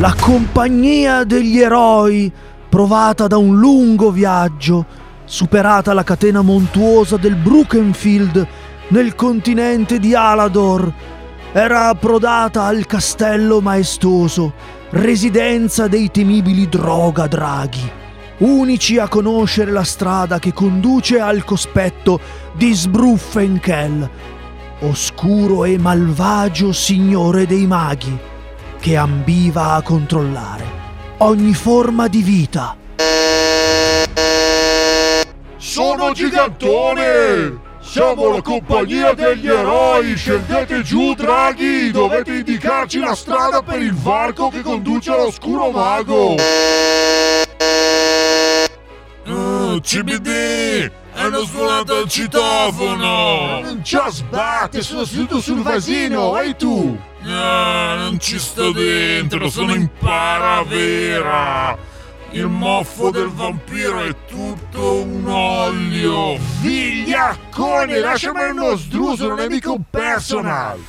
La compagnia degli eroi, provata da un lungo viaggio, superata la catena montuosa del Brukenfield nel continente di Alador, era approdata al castello maestoso, residenza dei temibili droga draghi, unici a conoscere la strada che conduce al cospetto di Sbruffenkel, oscuro e malvagio signore dei maghi, che ambiva a controllare ogni forma di vita. Sono Gigantone! Siamo la compagnia degli eroi! Scendete giù, draghi! Dovete indicarci la strada per il varco che conduce all'oscuro mago! CBD! Hanno suonato il citofono! Non ci sbatte, sono seduto sul vasino, e tu? Ah, non ci sto dentro, sono in paravera! Il moffo del vampiro è tutto un olio! Vigliaccone, lasciami uno sdruso, non è mica un personal!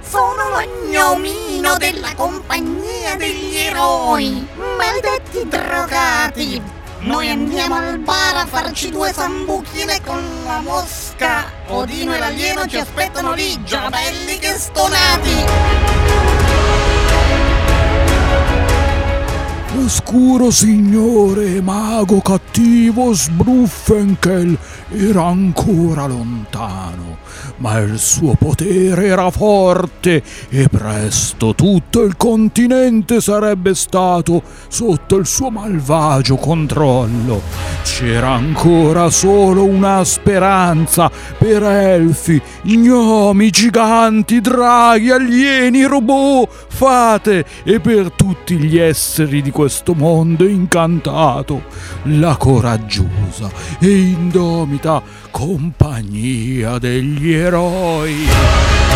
Sono lo gnomino della compagnia degli eroi! Maledetti drogati! Noi andiamo al bar a farci due sambuchine con la mosca! Odino e l'alieno ci aspettano lì, già belli che stonati! Oscuro signore mago cattivo Sbruffenkel era ancora lontano, ma il suo potere era forte e presto tutto il continente sarebbe stato sotto il suo malvagio controllo. C'era ancora solo una speranza per elfi, gnomi, giganti, draghi, alieni, robot, fate e per tutti gli esseri di questo mondo incantato, la coraggiosa e indomita compagnia degli eroi.